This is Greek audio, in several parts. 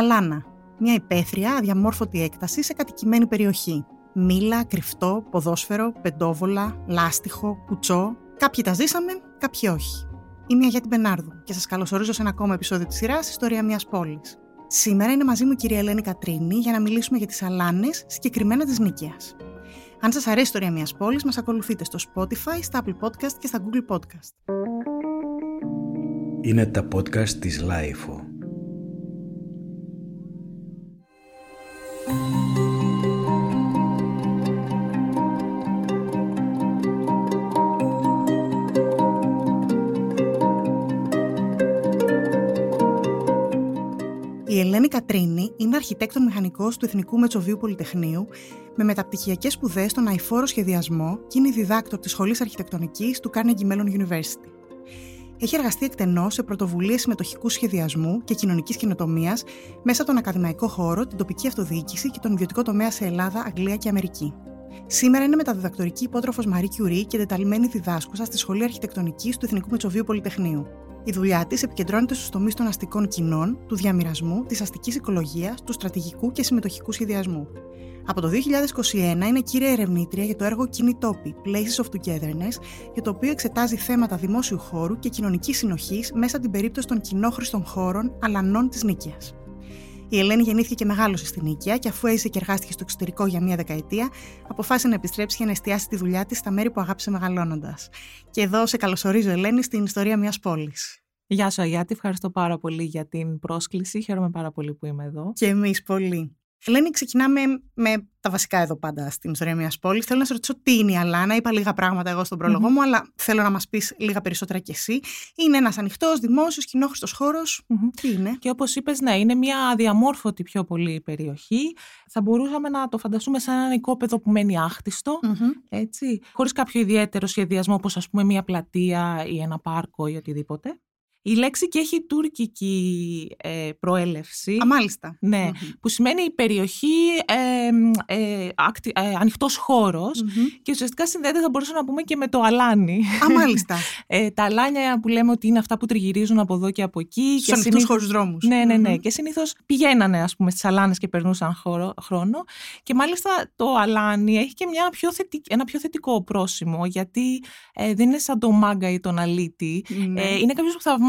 Αλάνα. Μια υπαίθρια, αδιαμόρφωτη έκταση σε κατοικημένη περιοχή. Μήλα, κρυφτό, ποδόσφαιρο, πεντόβολα, λάστιχο, κουτσό. Κάποιοι τα ζήσαμε, κάποιοι όχι. Είμαι η Αγιάτη Μπενάρδου και σας καλωσορίζω σε ένα ακόμα επεισόδιο της σειράς Ιστορία μιας πόλης. Σήμερα είναι μαζί μου η κυρία Ελένη Κατρίνη για να μιλήσουμε για τις αλάνες, συγκεκριμένα της Νίκαιας. Αν σας αρέσει η ιστορία μιας πόλης, μας ακολουθείτε στο Spotify, στα Apple Podcast και στα Google Podcast. Είναι τα podcast της Lifeo. Ελένη Κατρίνη είναι αρχιτέκτον μηχανικός του Εθνικού Μετσοβίου Πολυτεχνείου με μεταπτυχιακές σπουδές στον αηφόρο σχεδιασμό και είναι διδάκτορ της Σχολής Αρχιτεκτονικής του Carnegie Mellon University. Έχει εργαστεί εκτενώς σε πρωτοβουλίες συμμετοχικού σχεδιασμού και κοινωνικής καινοτομίας μέσα από τον ακαδημαϊκό χώρο, την τοπική αυτοδιοίκηση και τον ιδιωτικό τομέα σε Ελλάδα, Αγγλία και Αμερική. Σήμερα είναι μεταδιδακτορική υπότροφος Μαρή Κιουρί και δεταλημένη διδάσκουσα στη Σχολή Αρχιτεκτονικής του Εθνικού Μετσοβίου Πολυτεχνείου. Η δουλειά της επικεντρώνεται στους τομείς των αστικών κοινών, του διαμοιρασμού, της αστικής οικολογίας, του στρατηγικού και συμμετοχικού σχεδιασμού. Από το 2021 είναι κύρια ερευνήτρια για το έργο Κινητόπι, Places of Togetherness, για το οποίο εξετάζει θέματα δημόσιου χώρου και κοινωνικής συνοχής μέσα από την περίπτωση των κοινόχρηστων χώρων αλανών της Νίκαιας. Η Ελένη γεννήθηκε και μεγάλωσε στην Νίκαια και αφού έζησε και εργάστηκε στο εξωτερικό για μία δεκαετία, αποφάσισε να επιστρέψει για να εστιάσει τη δουλειά της στα μέρη που αγάπησε μεγαλώνοντας. Και εδώ σε καλωσορίζω, Ελένη, στην ιστορία μιας πόλης. Γεια σου Αγιάτη, ευχαριστώ πάρα πολύ για την πρόσκληση. Χαίρομαι πάρα πολύ που είμαι εδώ. Και εμείς πολύ. Ελένη, ξεκινάμε με τα βασικά εδώ πάντα στην ιστορία μιας πόλης. Θέλω να σε ρωτήσω τι είναι η Αλάνα. Είπα λίγα πράγματα εγώ στον προλογο μου, αλλά θέλω να μας πεις λίγα περισσότερα κι εσύ. Είναι ένας ανοιχτός, δημόσιος, κοινόχρηστος χώρος. Τι είναι; Και όπως είπες, ναι, είναι μια αδιαμόρφωτη πιο πολύ περιοχή. Θα μπορούσαμε να το φανταστούμε σαν ένα οικόπεδο που μένει άχτιστο, έτσι, χωρίς κάποιο ιδιαίτερο σχεδιασμό, όπως ας πούμε μια πλατεία ή ένα πάρκο ή οτιδήποτε. Η λέξη και έχει τουρκική ε, προέλευση. Α, μάλιστα. Ναι, που σημαίνει η περιοχή ε, ε, ε, ανοιχτός και ουσιαστικά συνδέεται θα μπορούσαμε να πούμε και με το αλάνι. Α, μάλιστα. ε, τα αλάνια που λέμε ότι είναι αυτά που τριγυρίζουν από εδώ και από εκεί. Στους ανοιχτούς συνήθως... χώρους δρόμους. Ναι, ναι, ναι. Και συνήθως πηγαίνανε ας πούμε στις αλάνες και περνούσαν χώρο, χρόνο. Και μάλιστα το αλάνι έχει και μια πιο ένα πιο θετικό πρόσημο γιατί ε, δεν είναι σαν το μάγκα ή τον αλήτη. Ναι. Ε, είναι κάποιος που θαυμάζει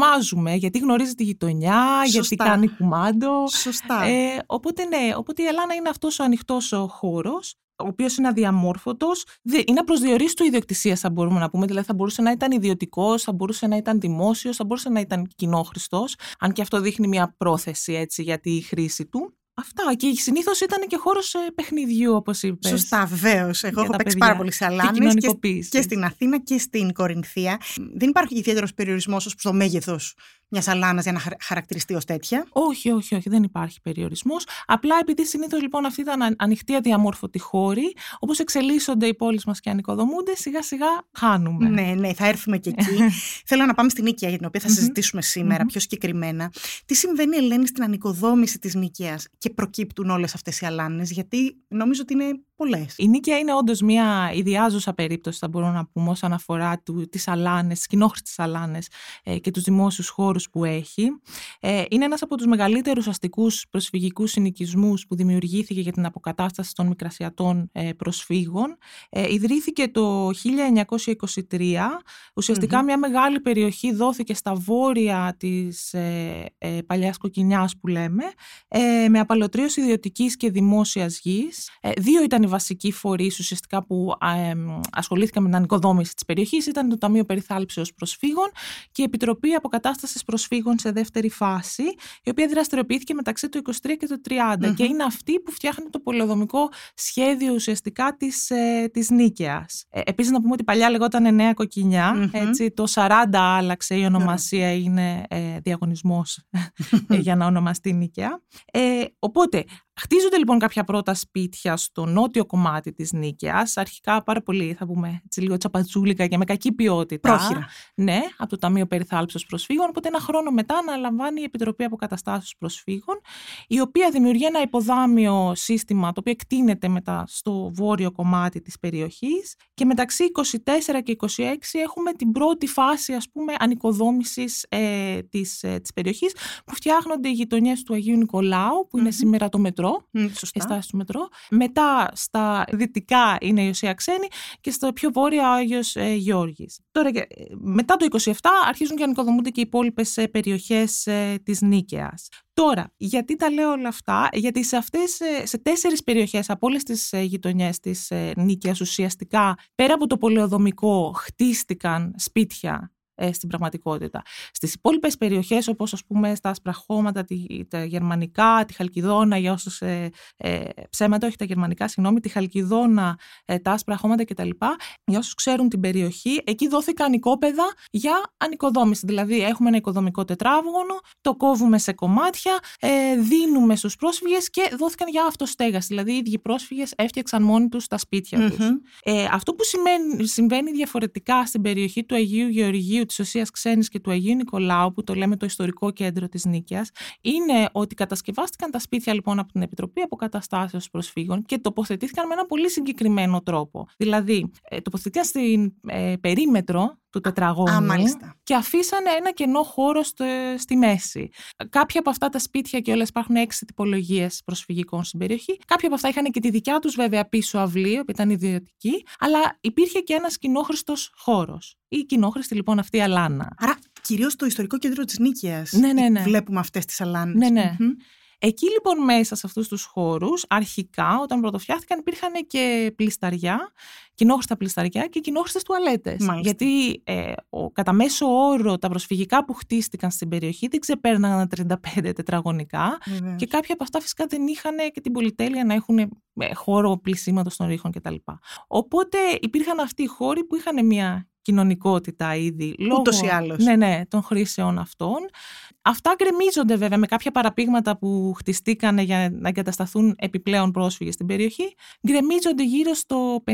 γιατί γνωρίζει τη γειτονιά, γιατί κάνει κουμάντο. Σωστά. Ε, οπότε ναι, οπότε η Ελλάδα είναι αυτός ο ανοιχτός ο χώρος ο οποίος είναι αδιαμόρφωτος, είναι απροσδιορίστου ιδιοκτησίας, θα μπορούμε να πούμε. Δηλαδή, θα μπορούσε να ήταν ιδιωτικός, θα μπορούσε να ήταν δημόσιος, θα μπορούσε να ήταν κοινόχρηστος, αν και αυτό δείχνει μια πρόθεση έτσι, για τη χρήση του. Αυτά. Και συνήθως ήταν και χώρος ε, παιχνιδιού, όπως είπες. Σωστά, βεβαίως. Εγώ έχω παίξει πάρα πολύ σε αλάνε και, και, στην Αθήνα και στην Κορινθία. Δεν υπάρχει ιδιαίτερος περιορισμός ως προς το μέγεθος μιας αλάνα για να χαρακτηριστεί ως τέτοια. Όχι, όχι, όχι, δεν υπάρχει περιορισμός. Απλά επειδή συνήθως λοιπόν αυτή ήταν ανοιχτή αδιαμόρφωτη χώρη, όπως εξελίσσονται οι πόλεις μας και ανοικοδομούνται, σιγά σιγά χάνουμε. Ναι, ναι, θα έρθουμε και εκεί. Θέλω να πάμε στην Νίκαια, για την οποία θα συζητήσουμε σήμερα πιο συγκεκριμένα. Τι συμβαίνει, Ελένη, στην ανοικοδόμηση της Νίκαιας; Και προκύπτουν όλες αυτές οι αλάνες, γιατί νομίζω ότι είναι πολλές. Η Νίκαια είναι όντως μια ιδιάζουσα περίπτωση, θα μπορούμε να πούμε, όσον αφορά τις αλάνες, τις κοινόχρηστες αλάνες ε, και τους δημόσιους χώρους που έχει. Ε, είναι ένας από τους μεγαλύτερους αστικούς προσφυγικούς συνοικισμούς που δημιουργήθηκε για την αποκατάσταση των μικρασιατών ε, προσφύγων. Ε, ιδρύθηκε το 1923. ουσιαστικα μια μεγάλη περιοχή δόθηκε στα βόρεια της ε, ε, παλιάς κοκκινιάς που λέμε, ε, με απαλωτρίωση ιδιωτικής και δημόσιας γης. Ε, δύο ήταν οι βασικοί φορείς ουσιαστικά που ε, ασχολήθηκαν με την ανοικοδόμηση της περιοχής. Ήταν το Ταμείο Περιθάλψεως Προσφύγων και η Επιτροπή Αποκατάστασης προσφύγων σε δεύτερη φάση, η οποία δραστηριοποιήθηκε μεταξύ του 23 και του 30 και είναι αυτή που φτιάχνει το πολεοδομικό σχέδιο ουσιαστικά της, ε, της Νίκαιας. Ε, επίσης να πούμε ότι παλιά λεγόταν Νέα έτσι, το 40 άλλαξε η ονομασία, είναι ε, διαγωνισμός ε, για να ονομαστεί Νίκαια. Ε, οπότε Χτίζονται λοιπόν κάποια πρώτα σπίτια στο νότιο κομμάτι της Νίκαιας, αρχικά πάρα πολύ θα πούμε έτσι λίγο τσαπατσούλικα και με κακή ποιότητα. Πρόχειρα. Ναι, από το Ταμείο Περιθάλψης Προσφύγων, οπότε ένα χρόνο μετά αναλαμβάνει η Επιτροπή Αποκαταστάσεως Προσφύγων, η οποία δημιουργεί ένα υποδάμιο σύστημα το οποίο εκτείνεται μετά στο βόρειο κομμάτι της περιοχής και μεταξύ 24 και 26 έχουμε την πρώτη φάση ας πούμε ανοικοδόμησης ε, της, ε, της περιοχής που φτιάχνονται οι γειτονιές του Αγίου Νικολάου που ειναι σήμερα το μετρό, Mm, σωστά. εστάσεις του μετρό. Μετά στα δυτικά είναι η Οσία Ξένη και στο πιο βόρεια ο Άγιος ε, Γιώργης. Τώρα, ε, μετά το 27 αρχίζουν και ανοικοδομούνται και οι υπόλοιπες περιοχές ε, της Νίκαιας. Τώρα, γιατί τα λέω όλα αυτά, γιατί σε αυτές, ε, σε τέσσερις περιοχές από όλες τις ε, γειτονιές της ε, Νίκαιας ουσιαστικά, πέρα από το πολεοδομικό, χτίστηκαν σπίτια ε, στην πραγματικότητα. Στις υπόλοιπες περιοχές όπως ας πούμε στα ασπραχώματα, τη, τα γερμανικά, τη Χαλκιδόνα, για όσους ε, ε, ψέματα, όχι τα γερμανικά, συγγνώμη, τη Χαλκιδόνα, ε, τα άσπρα χώματα κτλ. Για όσους ξέρουν την περιοχή, εκεί δόθηκαν οικόπεδα για ανοικοδόμηση. Δηλαδή έχουμε ένα οικοδομικό τετράγωνο, το κόβουμε σε κομμάτια, ε, δίνουμε στους πρόσφυγες και δόθηκαν για αυτοστέγαση. Δηλαδή οι ίδιοι πρόσφυγες έφτιαξαν μόνοι τους τα σπίτια τους. Ε, αυτό που σημαίνει, συμβαίνει διαφορετικά στην περιοχή του Αγίου Γεωργίου, της Οσίας Ξένης και του Αγίου Νικολάου, που το λέμε το ιστορικό κέντρο της Νίκαιας, είναι ότι κατασκευάστηκαν τα σπίτια λοιπόν από την Επιτροπή Αποκαταστάσεως Προσφύγων και τοποθετήθηκαν με ένα πολύ συγκεκριμένο τρόπο. Δηλαδή, ε, τοποθετήθηκαν στην ε, περίμετρο του τετραγώνου Α, μάλιστα. και αφήσανε ένα κενό χώρο στο, στη μέση. Κάποια από αυτά τα σπίτια και όλες υπάρχουν έξι τυπολογίες προσφυγικών στην περιοχή. Κάποια από αυτά είχαν και τη δικιά τους βέβαια πίσω αυλή, που ήταν ιδιωτική, αλλά υπήρχε και ένας κοινόχρηστος χώρος. Η κοινόχρηστη λοιπόν αυτή η αλάνα. Άρα, κυρίως στο ιστορικό κέντρο της Νίκαιας Ναι, ναι, ναι. βλέπουμε αυτές τις αλάνες. Ναι, ναι. Εκεί λοιπόν μέσα σε αυτούς τους χώρους, αρχικά όταν πρωτοφτιάχτηκαν υπήρχαν και πλισταριά, κοινόχρηστα πλισταριά και κοινόχρηστες τουαλέτες. Μάλιστα. Γιατί ε, ο, κατά μέσο όρο τα προσφυγικά που χτίστηκαν στην περιοχή δεν ξεπέρναγαν τα 35 τετραγωνικά Βεβαίως. και κάποια από αυτά φυσικά δεν είχαν και την πολυτέλεια να έχουν ε, χώρο πλησίματος των ρίχων κτλ. Οπότε υπήρχαν αυτοί οι χώροι που είχαν μια κοινωνικότητα ήδη λόγω Ούτως ή άλλως. ναι, ναι, των χρήσεων αυτών. Αυτά γκρεμίζονται βέβαια με κάποια παραπήγματα που χτιστήκαν για να εγκατασταθούν επιπλέον πρόσφυγες στην περιοχή. Γκρεμίζονται γύρω στο 50-60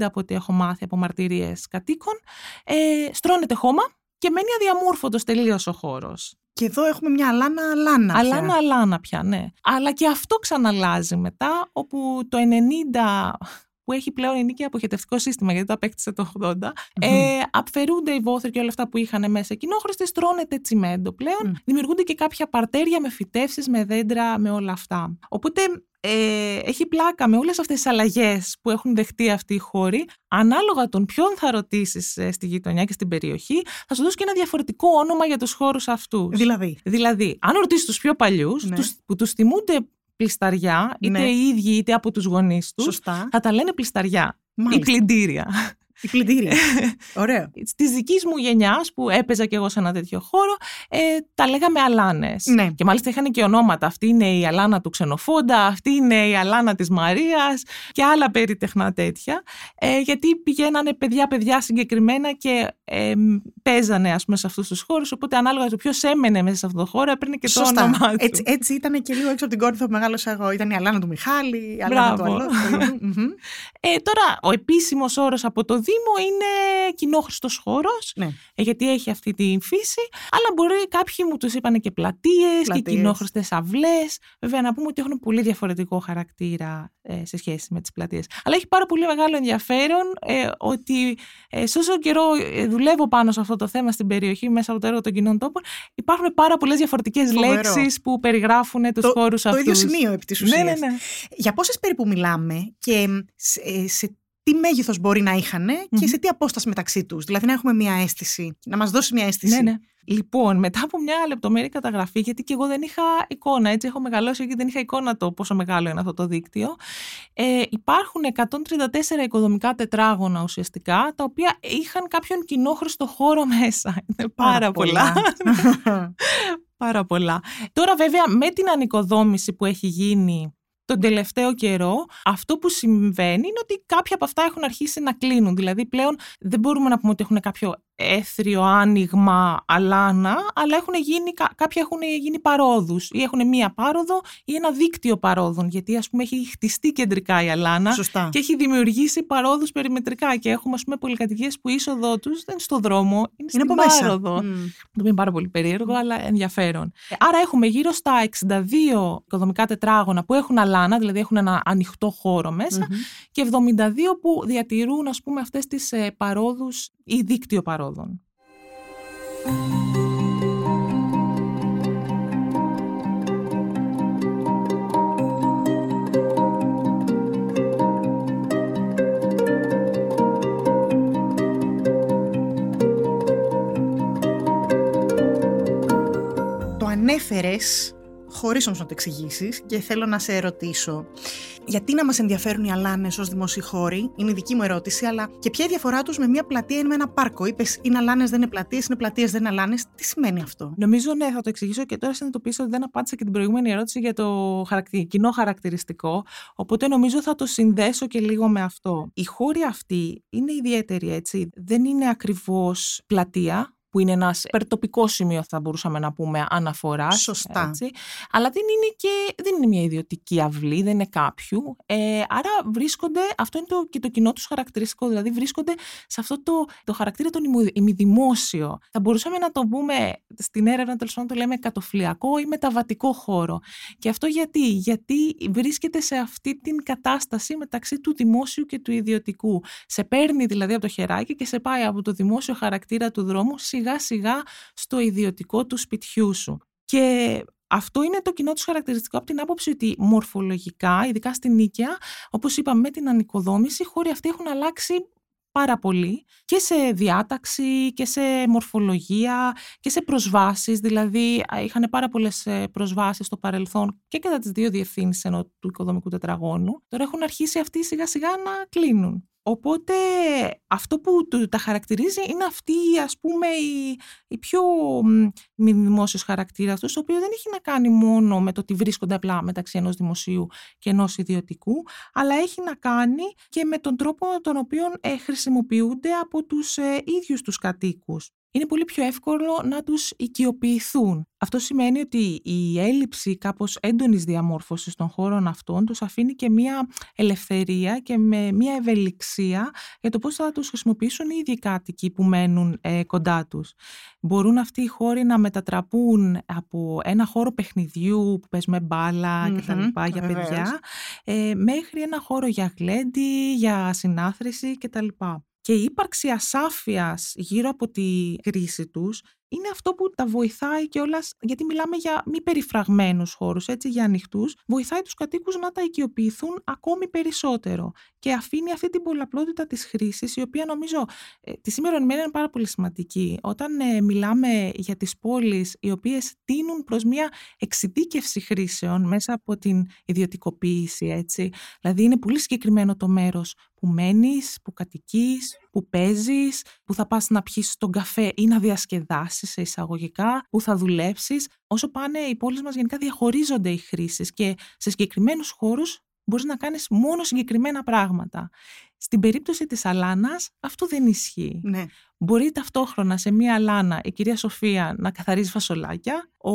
από ό,τι έχω μάθει από μαρτυρίες κατοίκων. Ε, στρώνεται χώμα και μένει αδιαμόρφωτος τελείως ο χώρος. Και εδώ έχουμε μια αλάνα αλάνα. πια. Αλάνα αλάνα πια, ναι. Αλλά και αυτό ξαναλάζει μετά, όπου το 90 που έχει πλέον η νίκη αποχετευτικό σύστημα, γιατί το απέκτησε το 80, ε, απφαιρούνται οι βόθροι και όλα αυτά που είχαν μέσα κοινόχρηστε, τρώνεται τσιμέντο πλέον. Μμ. Δημιουργούνται και κάποια παρτέρια με φυτεύσεις, με δέντρα, με όλα αυτά. Οπότε ε, έχει πλάκα με όλες αυτές τις αλλαγές που έχουν δεχτεί αυτοί οι χώροι. Ανάλογα τον ποιον θα ρωτήσεις ε, στη γειτονιά και στην περιοχή, θα σου δώσει και ένα διαφορετικό όνομα για τους χώρους αυτούς. Δηλαδή. Δηλαδή, αν ρωτήσεις τους πιο παλιούς, Ναι. που τους θυμούνται πλισταριά, είτε Ναι. οι ίδιοι είτε από τους γονείς τους, Σωστά. θα τα λένε πλισταριά ή Μάλιστα. πλυντήρια. Η πλυντήρια. Ωραίο. Της δικής μου γενιάς, που έπαιζα κι εγώ σε ένα τέτοιο χώρο, ε, τα λέγαμε αλάνες. Ναι. Και μάλιστα είχαν και ονόματα. Αυτή είναι η αλάνα του Ξενοφόντα, αυτή είναι η αλάνα της Μαρίας και άλλα περίτεχνα τέτοια. Ε, γιατί πηγαίνανε παιδιά-παιδιά συγκεκριμένα και ε, παίζανε, ας πούμε, σε αυτούς τους χώρους. Οπότε, ανάλογα το ποιος έμενε μέσα σε αυτό το χώρο, έπαιρνε και το όνομά του. Έτσι, έτσι ήταν και λίγο έξω από την Κόρινθο που μεγάλωσα εγώ. Ήταν η Αλάνα του Μιχάλη, η Αλάνα του Μπράβο. Αλόθου. Μμμ. Ε, τώρα, ο επίσημος όρος από το Δήμο είναι κοινόχρηστος χώρος, Ναι. γιατί έχει αυτή τη φύση. Αλλά μπορεί κάποιοι μου τους είπαν και πλατείες και Πλατείες. κοινόχρηστες αυλές. Βέβαια, να πούμε ότι έχουν πολύ διαφορετικό χαρακτήρα ε, σε σχέση με τις πλατείες. Αλλά έχει πάρα πολύ μεγάλο ενδιαφέρον ε, ότι ε, σε όσο καιρό ε, δουλεύω πάνω σε αυτό το θέμα στην περιοχή, μέσα από το έργο των κοινών τόπων, υπάρχουν πάρα πολλές διαφορετικές Φοβερό. λέξεις που περιγράφουν τους Το- χώρους αυτού. Το ίδιο σημείο επί της Ναι, ουσίας. ναι, ναι. Για πόσες περίπου μιλάμε και σε, ε, σε τι μέγεθος μπορεί να είχαν και Μμμ. σε τι απόσταση μεταξύ τους. Δηλαδή να έχουμε μια αίσθηση, να μας δώσει μια αίσθηση. Ναι, ναι. Λοιπόν, μετά από μια λεπτομερή καταγραφή, γιατί και εγώ δεν είχα εικόνα, έτσι έχω μεγαλώσει και δεν είχα εικόνα το πόσο μεγάλο είναι αυτό το δίκτυο, ε, υπάρχουν 134 οικοδομικά τετράγωνα ουσιαστικά, τα οποία είχαν κάποιον κοινόχρηστο χώρο μέσα. Είναι πάρα, πολλά. πάρα πολλά. Τώρα βέβαια με την ανοικοδόμηση που έχει γίνει τον τελευταίο καιρό, αυτό που συμβαίνει είναι ότι κάποια από αυτά έχουν αρχίσει να κλείνουν. Δηλαδή πλέον δεν μπορούμε να πούμε ότι έχουν κάποιο έθριο άνοιγμα αλάνα, αλλά έχουν γίνει, κάποια έχουν γίνει παρόδους ή έχουν μία πάροδο ή ένα δίκτυο παρόδων, γιατί ας πούμε έχει χτιστεί κεντρικά η αλάνα Σωστά. και έχει δημιουργήσει παρόδους περιμετρικά και έχουμε ας πούμε πολυκατοικίες που η είσοδό τους δεν είναι στο δρόμο, είναι, Είναι στην από μέσα. πάροδο. Μμ. Το οποίο είναι πάρα πολύ περίεργο, αλλά ενδιαφέρον. Άρα έχουμε γύρω στα 62 οικοδομικά τετράγωνα που έχουν αλάνα, δηλαδή έχουν ένα ανοιχτό χώρο μέσα, Μμμ. και 72 που διατηρούν ας πούμε αυτές τις ε, παρόδους ή δίκτυο παρόδων. Το ανέφερες χωρίς όμως να το εξηγήσεις και θέλω να σε ερωτήσω γιατί να μας ενδιαφέρουν οι αλάνες ως δημόσιοι χώροι, είναι η δική μου ερώτηση, αλλά και ποια η διαφορά τους με μια πλατεία ή με ένα πάρκο. Είπες είναι αλάνες, δεν είναι πλατείες, είναι πλατείες, δεν είναι αλάνες. Τι σημαίνει αυτό; Νομίζω, ναι, θα το εξηγήσω και τώρα συνειδητοποιήσω ότι δεν απάντησα και την προηγούμενη ερώτηση για το χαρακτη- κοινό χαρακτηριστικό. Οπότε νομίζω θα το συνδέσω και λίγο με αυτό. Η χώρη αυτή είναι ιδιαίτερη, έτσι. Δεν είναι ακριβώς πλατεία, που είναι ένας περτοπικό σημείο, θα μπορούσαμε να πούμε, αναφοράς. Σωστά. Αλλά δεν είναι και δεν είναι μια ιδιωτική αυλή, δεν είναι κάποιου. Ε, άρα βρίσκονται, αυτό είναι το, και το κοινό τους χαρακτηριστικό, δηλαδή βρίσκονται σε αυτό το, το χαρακτήρα των ημι- ημιδημόσιο. Θα μπορούσαμε να το πούμε στην έρευνα, τέλος πάντων το λέμε κατοφλιακό ή μεταβατικό χώρο. Και αυτό γιατί, γιατί βρίσκεται σε αυτή την κατάσταση μεταξύ του δημόσιου και του ιδιωτικού. Σε παίρνει δηλαδή από το χεράκι και σε πάει από το δημόσιο χαρακτήρα του δρόμου σιγά σιγά στο ιδιωτικό του σπιτιού σου. Και αυτό είναι το κοινό τους χαρακτηριστικό από την άποψη ότι μορφολογικά, ειδικά στην Νίκαια, όπως είπαμε με την ανοικοδόμηση, οι χώροι αυτοί έχουν αλλάξει πάρα πολύ και σε διάταξη και σε μορφολογία και σε προσβάσεις, δηλαδή α, είχαν πάρα πολλές ε, προσβάσεις στο παρελθόν και κατά τις δύο διευθύνσεις ενώ του οικοδομικού τετραγώνου. Τώρα έχουν αρχίσει αυτοί σιγά σιγά να κλείνουν. Οπότε αυτό που του- τα χαρακτηρίζει είναι αυτή ας πούμε η, η πιο μ, μη δημόσιος χαρακτήρας τους, το οποίο δεν έχει να κάνει μόνο με το ότι βρίσκονται απλά μεταξύ ενός δημοσίου και ενός ιδιωτικού, αλλά έχει να κάνει και με τον τρόπο τον οποίο ε, χρησιμοποιούνται από τους ε, ίδιους τους κατοίκους. Είναι πολύ πιο εύκολο να τους οικειοποιηθούν. Αυτό σημαίνει ότι η έλλειψη κάπως έντονης διαμόρφωσης των χώρων αυτών τους αφήνει και μία ελευθερία και με μία ευελιξία για το πώς θα τους χρησιμοποιήσουν οι ίδιοι κάτοικοι που μένουν ε, κοντά τους. Μπορούν αυτοί οι χώροι να μετατραπούν από ένα χώρο παιχνιδιού που παίζουμε μπάλα και τα Μμμ, λοιπά για βεβαίως. παιδιά ε, μέχρι ένα χώρο για γλέντι, για συνάθρηση κτλ. Και η ύπαρξη ασάφειας γύρω από τη χρήση τους είναι αυτό που τα βοηθάει κιόλας, γιατί μιλάμε για μη περιφραγμένους χώρους, έτσι, για ανοιχτούς, βοηθάει τους κατοίκους να τα οικειοποιηθούν ακόμη περισσότερο και αφήνει αυτή την πολλαπλότητα της χρήσης, η οποία νομίζω ε, τη σήμερα ημέρα είναι πάρα πολύ σημαντική. Όταν ε, μιλάμε για τις πόλεις οι οποίες τίνουν προς μια εξειδίκευση χρήσεων μέσα από την ιδιωτικοποίηση, έτσι. Δηλαδή είναι πολύ συγκεκριμένο το μέρος που μένεις, που κατοικείς, που παίζεις, που θα πας να πιεις τον καφέ ή να διασκεδάσεις σε εισαγωγικά, που θα δουλέψεις. Όσο πάνε οι πόλεις μας γενικά διαχωρίζονται οι χρήσεις και σε συγκεκριμένους χώρους μπορείς να κάνεις μόνο συγκεκριμένα πράγματα. Στην περίπτωση της Αλάνας αυτό δεν ισχύει. Ναι. Μπορεί ταυτόχρονα σε μία Αλάνα η κυρία Σοφία να καθαρίζει φασολάκια, ο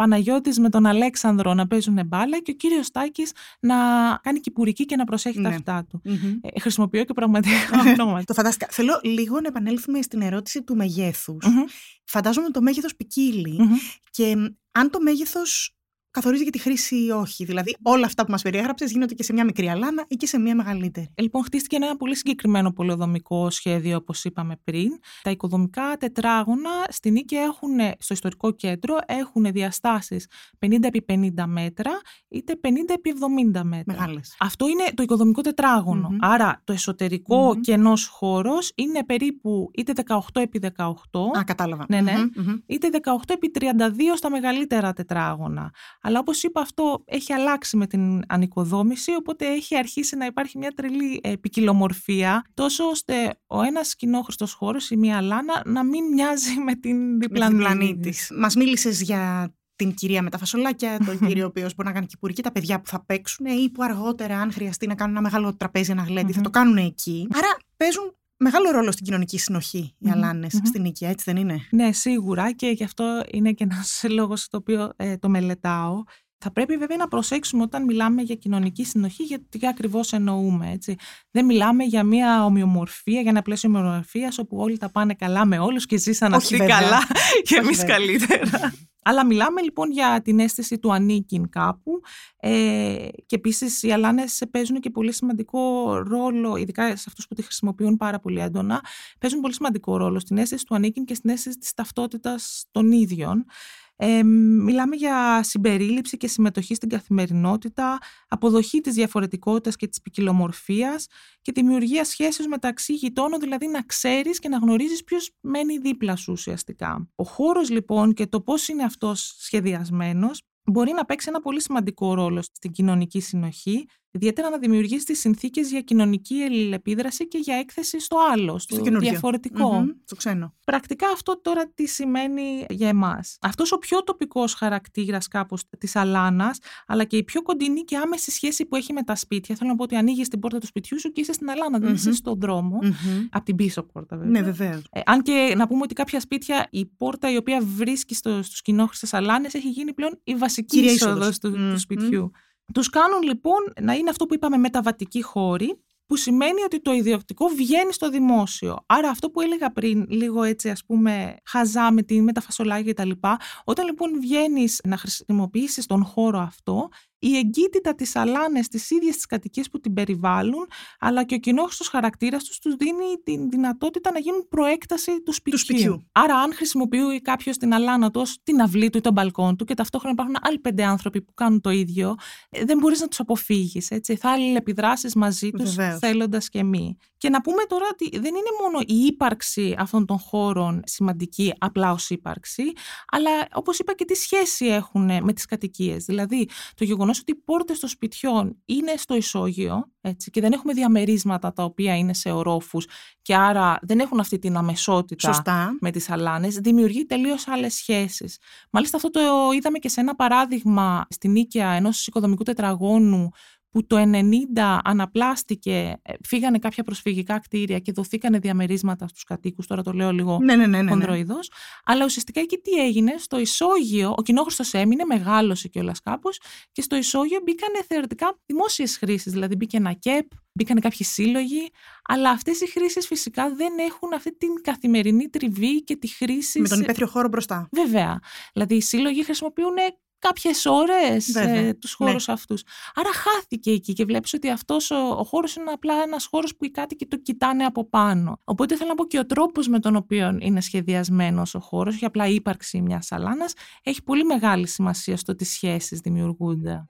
Παναγιώτης με τον Αλέξανδρο να παίζουν μπάλα και ο κύριος Στάκης να κάνει κυπουρική και να προσέχει τα Ναι. αυτά του. Μμμ. Ε, χρησιμοποιώ και πραγματικά ονόματα. Το φαντάστηκα. Θέλω λίγο να επανέλθουμε στην ερώτηση του μεγέθους. Μμμ, Φαντάζομαι ότι το μέγεθος ποικίλει μμμ. και μ, αν το μέγεθος καθορίζει και τη χρήση ή όχι. Δηλαδή όλα αυτά που μας περιέγραψες γίνονται και σε μια μικρή αλάνα ή και σε μια μεγαλύτερη. Ε, Λοιπόν, χτίστηκε ένα πολύ συγκεκριμένο πολεοδομικό σχέδιο, όπως είπαμε πριν. Τα οικοδομικά τετράγωνα στην Νίκη έχουν, στο ιστορικό κέντρο, έχουν διαστάσεις 50 επί 50 μέτρα, είτε 50 επί 70 μέτρα. Μεγάλες. Αυτό είναι το οικοδομικό τετράγωνο. Μμμ. Άρα το εσωτερικό Μμμ. κενός χώρος είναι περίπου είτε 18 επί 18, Α, κατάλαβα. Ναι, ναι. Μμμ, μμμ. είτε 18 επί 32 στα μεγαλύτερα τετράγωνα. Αλλά όπως είπα αυτό έχει αλλάξει με την ανοικοδόμηση, οπότε έχει αρχίσει να υπάρχει μια τρελή ε, ποικιλομορφία, τόσο ώστε ο ένας κοινόχρηστος χώρος ή μια λάνα να μην μοιάζει με την Με την διπλανή. διπλανή της. Μας μίλησες για την κυρία με τα φασολάκια, τον κύριο ο οποίος μπορεί να κάνει κυπουρική, τα παιδιά που θα παίξουν ή που αργότερα, αν χρειαστεί να κάνουν ένα μεγάλο τραπέζι, ένα γλέντι, θα Μμμ. το κάνουν εκεί. Άρα παίζουν μεγάλο ρόλο στην κοινωνική συνοχή οι αλανε στην οικία, έτσι δεν είναι; Ναι, σίγουρα και γι' αυτό είναι και ένας λόγος το οποίο ε, το μελετάω. Θα πρέπει βέβαια να προσέξουμε όταν μιλάμε για κοινωνική συνοχή, γιατί ακριβώς εννοούμε. Έτσι. Δεν μιλάμε για μια ομοιομορφία, για ένα πλαίσιο ομοιομορφίας όπου όλοι τα πάνε καλά με όλους και ζήσαν αυτοί καλά και εμείς καλύτερα. Αλλά μιλάμε λοιπόν για την αίσθηση του ανήκειν κάπου ε, και επίσης οι αλάνες παίζουν και πολύ σημαντικό ρόλο, ειδικά σε αυτούς που τη χρησιμοποιούν πάρα πολύ έντονα, παίζουν πολύ σημαντικό ρόλο στην αίσθηση του ανήκειν και στην αίσθηση της ταυτότητας των ίδιων. Ε, μιλάμε για συμπερίληψη και συμμετοχή στην καθημερινότητα, αποδοχή της διαφορετικότητας και της ποικιλομορφίας και δημιουργία σχέσεων μεταξύ γειτόνων, δηλαδή να ξέρεις και να γνωρίζεις ποιος μένει δίπλα σου ουσιαστικά. Ο χώρος λοιπόν και το πώς είναι αυτός σχεδιασμένος μπορεί να παίξει ένα πολύ σημαντικό ρόλο στην κοινωνική συνοχή, ιδιαίτερα να δημιουργήσει τις συνθήκες για κοινωνική ελληνεπίδραση και για έκθεση στο άλλο, στο, διαφορετικό. το ξένο. Πρακτικά αυτό τώρα τι σημαίνει για εμάς. Αυτός ο πιο τοπικός χαρακτήρας κάπως της Αλάνας, αλλά και η πιο κοντινή και άμεση σχέση που έχει με τα σπίτια. Θέλω να πω ότι ανοίγεις την πόρτα του σπιτιού σου και είσαι στην Αλάνα, δεν είσαι στον δρόμο. Από την πίσω πόρτα βέβαια. Ναι, βεβαίως. Ε, αν και να πούμε ότι κάποια σπίτια η πόρτα η οποία βρίσκει στο, στους κοινόχρηστες Αλάνες έχει γίνει πλέον η βασική είσοδος του, του σπιτιού. Τους κάνουν λοιπόν να είναι αυτό που είπαμε μεταβατική χώρη, που σημαίνει ότι το ιδιοκτικό βγαίνει στο δημόσιο. Άρα αυτό που έλεγα πριν, λίγο έτσι ας πούμε χαζά με, τη, με τα φασολάκια κτλ. Όταν λοιπόν βγαίνεις να χρησιμοποιήσεις τον χώρο αυτό, η εγκύτητα της αλάνες, τις ίδιες τις κατοικίες που την περιβάλλουν, αλλά και ο κοινόχρηστος χαρακτήρας τους τους δίνει τη δυνατότητα να γίνουν προέκταση του σπιτιού. Άρα αν χρησιμοποιεί κάποιος την αλάνα του ως την αυλή του ή τον μπαλκόν του και ταυτόχρονα υπάρχουν άλλοι πέντε άνθρωποι που κάνουν το ίδιο, ε, δεν μπορείς να τους αποφύγεις. Έτσι. Θα αλληλεπιδράσεις μαζί τους Βεβαίως. θέλοντας και μη. Και να πούμε τώρα ότι δεν είναι μόνο η ύπαρξη αυτών των χώρων σημαντική απλά ως ύπαρξη, αλλά όπως είπα και τι σχέση έχουν με τις κατοικίες. Δηλαδή το γεγονός ότι οι πόρτες των σπιτιών είναι στο ισόγειο έτσι, και δεν έχουμε διαμερίσματα τα οποία είναι σε ορόφους και άρα δεν έχουν αυτή την αμεσότητα με τις αλάνες, δημιουργεί τελείως άλλες σχέσεις. Μάλιστα αυτό το είδαμε και σε ένα παράδειγμα στην οίκαια ενός οικοδομικού τετραγώνου που το 90 αναπλάστηκε, ε, φύγανε κάποια προσφυγικά κτίρια και δοθήκανε διαμερίσματα στους κατοίκους, τώρα το λέω λίγο ναι, ναι, ναι, ναι, ναι. αλλά ουσιαστικά εκεί τι έγινε, στο ισόγειο, ο κοινόχρηστος έμεινε, μεγάλωσε κιόλας κάπως και στο ισόγειο μπήκανε θεωρητικά δημόσιες χρήσεις, δηλαδή μπήκε ένα ΚΕΠ, μπήκαν κάποιοι σύλλογοι, αλλά αυτές οι χρήσεις φυσικά δεν έχουν αυτή την καθημερινή τριβή και τη χρήση... Με τον υπαίθριο χώρο μπροστά. Βέβαια. Δηλαδή οι σύλλογοι χρησιμοποιούν κάποιες ώρες ε, τους ναι. χώρους αυτούς. Άρα χάθηκε εκεί και βλέπεις ότι αυτός ο, ο χώρος είναι απλά ένας χώρος που οι κάτοικοι το κοιτάνε από πάνω. Οπότε θέλω να πω και ο τρόπος με τον οποίο είναι σχεδιασμένος ο χώρος, για απλά ύπαρξη μιας σαλάνας, έχει πολύ μεγάλη σημασία στο τι σχέσεις δημιουργούνται.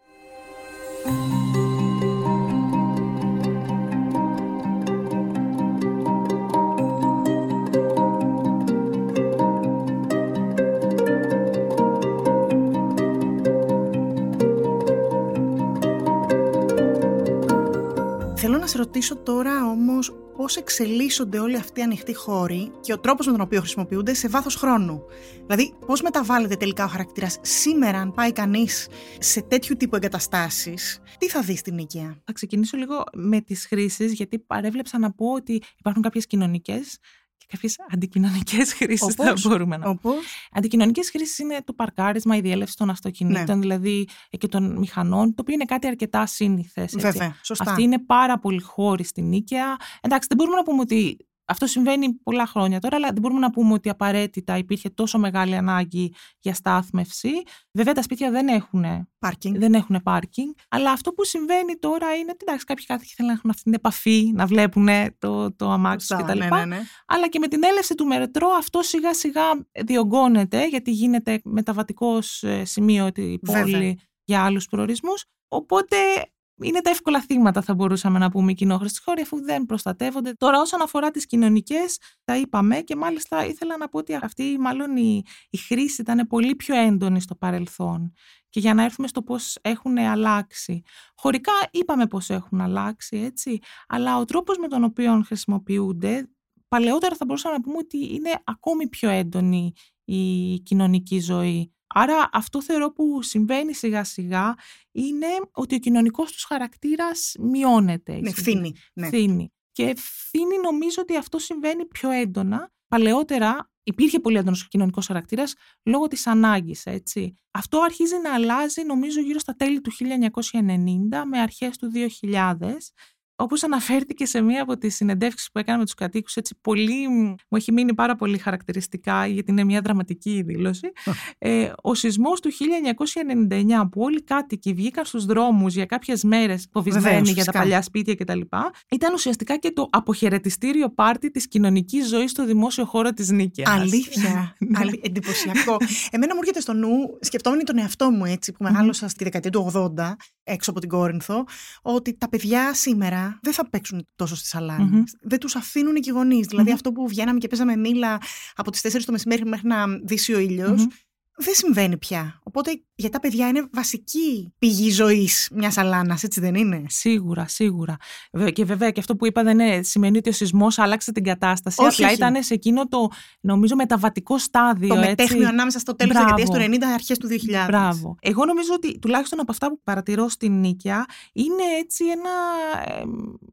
Να σε ρωτήσω τώρα όμως πώς εξελίσσονται όλοι αυτοί οι ανοιχτοί χώροι και ο τρόπος με τον οποίο χρησιμοποιούνται σε βάθος χρόνου. Δηλαδή πώς μεταβάλλεται τελικά ο χαρακτήρας σήμερα αν πάει κανείς σε τέτοιου τύπου εγκαταστάσεις; Τι θα δεις στην οικία; Θα ξεκινήσω λίγο με τις χρήσεις γιατί παρέβλεψα να πω ότι υπάρχουν κάποιες κοινωνικές και κάποιες αντικοινωνικές χρήσεις θα μπορούμε να πούμε. Αντικοινωνικές χρήσεις είναι το παρκάρισμα, η διέλευση των αυτοκινήτων, ναι. δηλαδή και των μηχανών, το οποίο είναι κάτι αρκετά σύνηθες. Βέβαια, σωστά. Αυτή είναι πάρα πολύ χώρη στην νίκαια. Εντάξει, δεν μπορούμε να πούμε ότι αυτό συμβαίνει πολλά χρόνια τώρα, αλλά δεν μπορούμε να πούμε ότι απαραίτητα υπήρχε τόσο μεγάλη ανάγκη για στάθμευση. Βέβαια, τα σπίτια δεν έχουν πάρκινγκ. Δεν έχουν πάρκινγκ. Αλλά αυτό που συμβαίνει τώρα είναι ότι εντάξει, κάποιοι κάτοικοι θέλουν να έχουν αυτή την επαφή, να βλέπουν το, το αμάξι κτλ. Ναι, ναι, ναι. Αλλά και με την έλευση του μετρό αυτό σιγά σιγά διωγγώνεται, γιατί γίνεται μεταβατικός ε, σημείο η πόλη για άλλους προορισμούς. Οπότε είναι τα εύκολα θύματα, θα μπορούσαμε να πούμε, οι κοινόχρηστοι χώροι, αφού δεν προστατεύονται. Τώρα, όσον αφορά τις κοινωνικές, τα είπαμε και μάλιστα ήθελα να πω ότι αυτή, μάλλον η, η χρήση ήταν πολύ πιο έντονη στο παρελθόν. Και για να έρθουμε στο πώς έχουν αλλάξει. Χωρικά είπαμε πώς έχουν αλλάξει, έτσι, αλλά ο τρόπος με τον οποίο χρησιμοποιούνται, παλαιότερα θα μπορούσαμε να πούμε ότι είναι ακόμη πιο έντονη η κοινωνική ζωή. Άρα αυτό θεωρώ που συμβαίνει σιγά σιγά είναι ότι ο κοινωνικός τους χαρακτήρας μειώνεται. Ναι, φθήνει. Ναι. Και ευθύνη νομίζω ότι αυτό συμβαίνει πιο έντονα. Παλαιότερα υπήρχε πολύ έντονος κοινωνικός χαρακτήρας λόγω της ανάγκης. Αυτό αρχίζει να αλλάζει νομίζω γύρω στα τέλη του 1990 με αρχές του 2000 Όπως αναφέρθηκε σε μία από τις συνεντεύξεις που έκανα με τους κατοίκους, έτσι πολύ μου έχει μείνει πάρα πολύ χαρακτηριστικά, γιατί είναι μια δραματική δήλωση. Ε, ο σεισμός του 1999, που όλοι οι κάτοικοι βγήκαν στους δρόμους για κάποιες μέρες, φοβισμένοι για τα παλιά σπίτια κτλ., ήταν ουσιαστικά και το αποχαιρετιστήριο πάρτι της κοινωνικής ζωής στο δημόσιο χώρο της Νίκαιας. Αλήθεια. Ναι. Αλή, εντυπωσιακό. Εμένα μου έρχεται στο νου, σκεφτόμουν τον εαυτό μου έτσι, που μεγάλωσα στη δεκαετία του 80, έξω από την Κόρινθο, ότι τα παιδιά σήμερα δεν θα παίξουν τόσο στι σαλανε Δεν τους αφήνουν και οι γονείς. Δηλαδή, αυτό που βγαίναμε και παίζαμε μήλα από τις 4 το μεσημέρι μέχρι να δύσει ο ήλιος, δεν συμβαίνει πια. Οπότε για τα παιδιά είναι βασική πηγή ζωής μιας αλάνας, έτσι δεν είναι; Σίγουρα, σίγουρα. Και βέβαια και αυτό που είπα δεν είναι, σημαίνει ότι ο σεισμός άλλαξε την κατάσταση. Όχι, Απλά ήταν σε εκείνο το νομίζω μεταβατικό στάδιο. Το μετέχνιο ανάμεσα στο τέλος της δεκαετίας του 90 αρχές του 2000. Μπράβο. Εγώ νομίζω ότι τουλάχιστον από αυτά που παρατηρώ στην Νίκαια είναι έτσι ένα. Ε,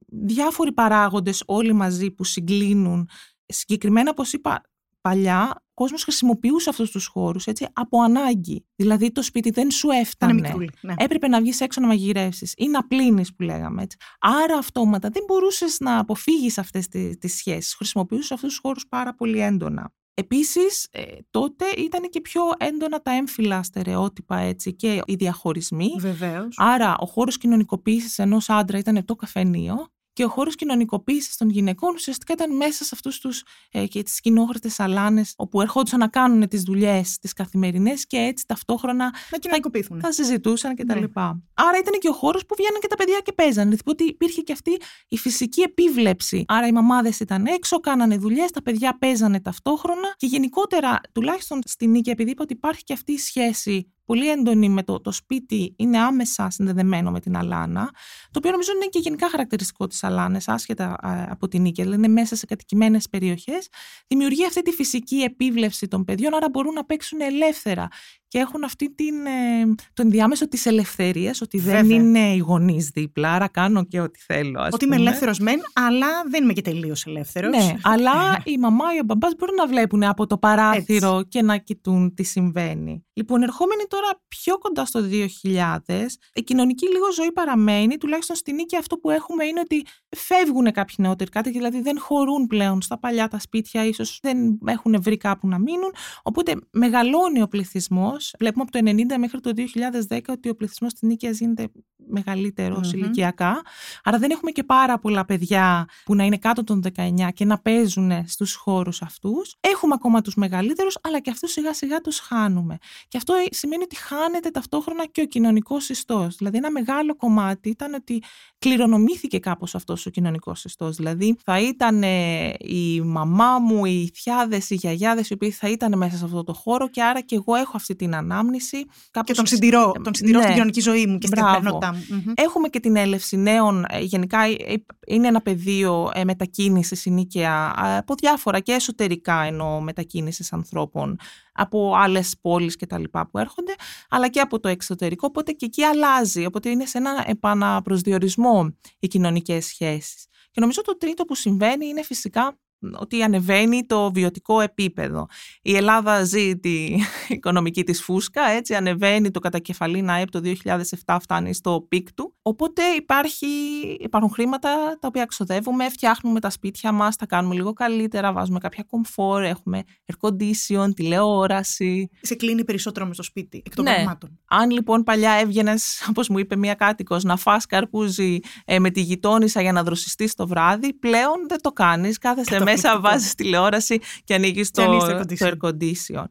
διάφοροι παράγοντες όλοι μαζί που συγκλίνουν. Συγκεκριμένα, όπως είπα, παλιά ο κόσμος χρησιμοποιούσε αυτούς τους χώρους έτσι, από ανάγκη. Δηλαδή το σπίτι δεν σου έφτανε. ναι. Έπρεπε να βγεις έξω να μαγειρεύσεις ή να πλύνεις που λέγαμε έτσι. Άρα αυτόματα δεν μπορούσες να αποφύγεις αυτές τις, τις σχέσεις. Χρησιμοποιούσες αυτούς τους χώρους πάρα πολύ έντονα. Επίσης, ε, τότε ήταν και πιο έντονα τα έμφυλα στερεότυπα έτσι, και οι διαχωρισμοί. Βεβαίως. Άρα, ο χώρος κοινωνικοποίησης ενός άντρα ήταν το καφενείο και ο χώρος κοινωνικοποίησης των γυναικών ουσιαστικά ήταν μέσα σε αυτούς τους ε, και τις κοινόχρητε αλάνε, όπου ερχόντουσαν να κάνουν τις δουλειές τις καθημερινές και έτσι ταυτόχρονα να κοινωνικοποιηθούν. Θα, συζητούσαν κτλ. Ναι. Άρα ήταν και ο χώρος που βγαίναν και τα παιδιά και παίζανε. Δηλαδή ότι υπήρχε και αυτή η φυσική επίβλεψη. Άρα οι μαμάδες ήταν έξω, κάνανε δουλειές, τα παιδιά παίζανε ταυτόχρονα και γενικότερα, τουλάχιστον στην νίκη, επειδή είπα ότι υπάρχει και αυτή η σχέση πολύ έντονη με το, το σπίτι, είναι άμεσα συνδεδεμένο με την αλάνα, το οποίο νομίζω είναι και γενικά χαρακτηριστικό της αλάνε, άσχετα από την νίκη, δηλαδή είναι μέσα σε κατοικημένες περιοχές, δημιουργεί αυτή τη φυσική επίβλεψη των παιδιών, άρα μπορούν να παίξουν ελεύθερα και έχουν αυτή την, ε, το ενδιάμεσο της ελευθερίας, ότι δεν είναι οι γονείς δίπλα, άρα κάνω και ό,τι θέλω. Ας ότι είμαι ελεύθερος μεν, αλλά δεν είμαι και τελείως ελεύθερος. Ναι, αλλά η μαμά ή ο μπαμπάς μπορούν να βλέπουν από το παράθυρο και να κοιτούν τι συμβαίνει. Λοιπόν, ερχόμενοι τώρα πιο κοντά στο 2000, η κοινωνική λίγο ζωή παραμένει, τουλάχιστον στην νίκη αυτό που έχουμε είναι ότι φεύγουν κάποιοι νεότεροι κάτι, δηλαδή δεν χωρούν πλέον στα παλιά τα σπίτια, ίσως δεν έχουν βρει κάπου να μείνουν, οπότε μεγαλώνει ο πληθυσμός. Βλέπουμε από το 1990 μέχρι το 2010 ότι ο πληθυσμός στην νίκη γίνεται μεγαλύτερος mm-hmm. ηλικιακά. Άρα δεν έχουμε και πάρα πολλά παιδιά που να είναι κάτω των 19 και να παίζουν στους χώρους αυτούς. Έχουμε ακόμα τους μεγαλύτερους, αλλά και αυτούς σιγά σιγά τους χάνουμε. Και αυτό σημαίνει ότι χάνεται ταυτόχρονα και ο κοινωνικός ιστός. Δηλαδή ένα μεγάλο κομμάτι ήταν ότι κληρονομήθηκε κάπως αυτός ο κοινωνικός ιστός. Δηλαδή θα ήταν η μαμά μου, οι θιάδες, οι γιαγιάδες οι οποίοι θα ήταν μέσα σε αυτό το χώρο και άρα και εγώ έχω αυτή την ανάμνηση. Κάπως... Και τον συντηρώ, τον συντηρώ ναι. στην κοινωνική ζωή μου και στην καθημερινότητά μου. Έχουμε και την έλευση νέων. Ε, γενικά ε, είναι ένα πεδίο ε, μετακίνησης συνήκεια από διάφορα και εσωτερικά εννοώ μετακίνησης ανθρώπων από άλλες πόλεις και τα λοιπά που έρχονται, αλλά και από το εξωτερικό. Οπότε και εκεί αλλάζει. Οπότε είναι σε ένα επαναπροσδιορισμό οι κοινωνικές σχέσεις. Και νομίζω το τρίτο που συμβαίνει είναι φυσικά ότι ανεβαίνει το βιωτικό επίπεδο. Η Ελλάδα ζει τη οικονομική της φούσκα, έτσι ανεβαίνει το κατακεφαλήν ΑΕΠ το 2007 φτάνει στο peak του. Οπότε υπάρχει, υπάρχουν χρήματα τα οποία ξοδεύουμε, φτιάχνουμε τα σπίτια μας, τα κάνουμε λίγο καλύτερα, βάζουμε κάποια κομφόρ, έχουμε air condition, τηλεόραση. Σε κλείνει περισσότερο μες στο σπίτι, εκ των ναι. πραγμάτων. Αν λοιπόν παλιά έβγαινες, όπως μου είπε μία κάτοικος, να φας καρπούζι ε, με τη γειτόνισσα για να δροσιστείς το βράδυ, πλέον δεν το κάνεις. Κάθεσαι μέσα, βάζεις τηλεόραση και ανοίγεις το, το air condition.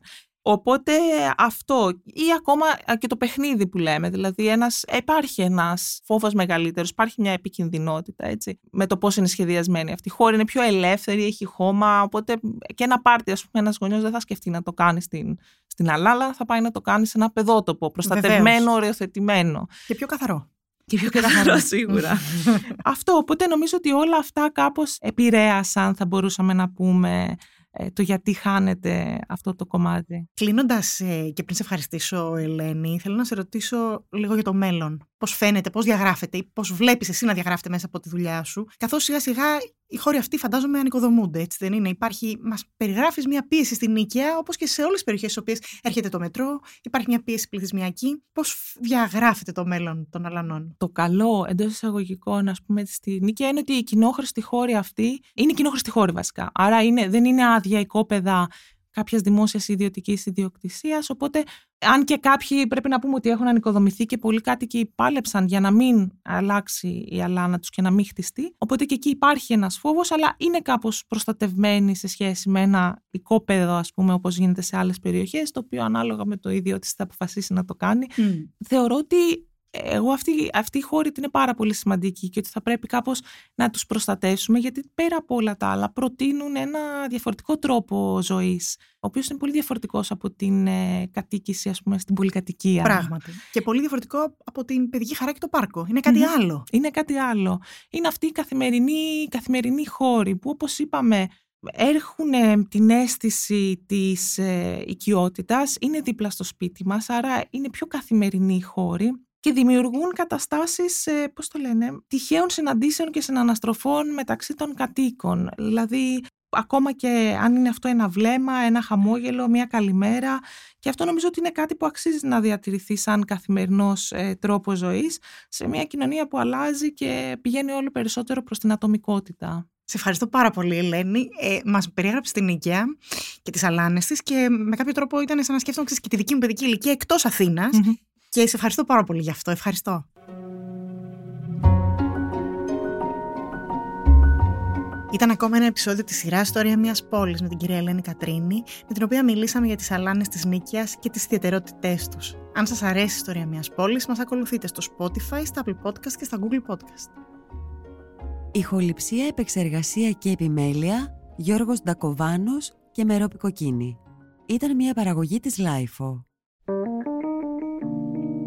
Οπότε αυτό ή ακόμα και το παιχνίδι που λέμε, δηλαδή ένας, υπάρχει ένας φόβος μεγαλύτερος, υπάρχει μια επικινδυνότητα έτσι, με το πώς είναι σχεδιασμένη αυτή η χώρα, είναι πιο ελεύθερη, έχει χώμα, οπότε και ένα πάρτι ας πούμε ένας γονιός δεν θα σκεφτεί να το κάνει στην, στην Αλάλα, θα πάει να το κάνει σε ένα παιδότοπο, προστατευμένο, οριοθετημένο. Και πιο καθαρό. Και πιο καθαρό σίγουρα. αυτό, οπότε νομίζω ότι όλα αυτά κάπως επηρέασαν, θα μπορούσαμε να πούμε, ε, το γιατί χάνεται αυτό το κομμάτι. Κλείνοντας ε, και πριν σε ευχαριστήσω, Ελένη, θέλω να σε ρωτήσω λίγο για το μέλλον. Πώς φαίνεται, πώς διαγράφεται ή πώς βλέπεις εσύ να διαγράφεται μέσα από τη δουλειά σου, καθώς σιγά σιγά οι χώροι αυτοί φαντάζομαι ανοικοδομούνται, έτσι δεν είναι; Υπάρχει, μας περιγράφεις μια πίεση στην Νίκαια, όπως και σε όλες τις περιοχές στις οποίες έρχεται το μετρό, υπάρχει μια πίεση πληθυσμιακή. Πώς διαγράφεται το μέλλον των Αλανών; Το καλό εντός εισαγωγικών, ας πούμε, στη Νίκαια είναι ότι η κοινόχρηστη χώρη αυτή είναι κοινόχρηστη χώρη βασικά. Άρα είναι, δεν είναι άδεια οικόπεδα κάποια δημόσια ιδιωτικής ιδιοκτησίας. Οπότε, αν και κάποιοι πρέπει να πούμε ότι έχουν ανοικοδομηθεί και πολλοί κάτοικοι πάλεψαν για να μην αλλάξει η αλάνα τους και να μην χτιστεί. Οπότε και εκεί υπάρχει ένας φόβος, αλλά είναι κάπως προστατευμένοι σε σχέση με ένα οικόπεδο, ας πούμε, όπως γίνεται σε άλλες περιοχές, το οποίο ανάλογα με το ίδιο ότι θα αποφασίσει να το κάνει. Θεωρώ ότι εγώ αυτή, αυτή η χώρη είναι πάρα πολύ σημαντική και ότι θα πρέπει κάπως να τους προστατεύσουμε γιατί πέρα από όλα τα άλλα προτείνουν ένα διαφορετικό τρόπο ζωής ο οποίος είναι πολύ διαφορετικός από την ε, κατοίκηση ας πούμε στην πολυκατοικία. Πράγματι. Και πολύ διαφορετικό από την παιδική χαρά και το πάρκο. Είναι κάτι άλλο. Είναι κάτι άλλο. Είναι αυτή η καθημερινή, καθημερινή χώρη που όπως είπαμε έχουν την αίσθηση της ε, οικειότητας, είναι δίπλα στο σπίτι μας, άρα είναι πιο καθημερινή χώρη και δημιουργούν καταστάσεις, ε, πώς το λένε, τυχαίων συναντήσεων και συναναστροφών μεταξύ των κατοίκων. Δηλαδή, ακόμα και αν είναι αυτό ένα βλέμμα, ένα χαμόγελο, μια καλημέρα. Και αυτό νομίζω ότι είναι κάτι που αξίζει να διατηρηθεί σαν καθημερινός ε, τρόπος ζωής σε μια κοινωνία που αλλάζει και πηγαίνει όλο περισσότερο προς την ατομικότητα. Σε ευχαριστώ πάρα πολύ, Ελένη. Ε, Μας περιέγραψες την οικία και τις αλάνες της και με κάποιο τρόπο ήταν σαν να σκέφτομαι και τη δική μου παιδική ηλικία εκτός και σε ευχαριστώ πάρα πολύ γι' αυτό. Ευχαριστώ. Ήταν ακόμα ένα επεισόδιο της σειράς «Ιστορία μιας πόλης» με την κυρία Ελένη Κατρίνη, με την οποία μιλήσαμε για τις αλάνες της Νίκαιας και τις ιδιαιτερότητές τους. Αν σας αρέσει η ιστορία μιας πόλης, μας ακολουθείτε στο Spotify, στα Apple Podcast και στα Google Podcast. Ηχοληψία, επεξεργασία και επιμέλεια, Γιώργος Ντακοβάνος και Μερόπη Κοκκίνη. Ήταν μια παραγωγή της Lifo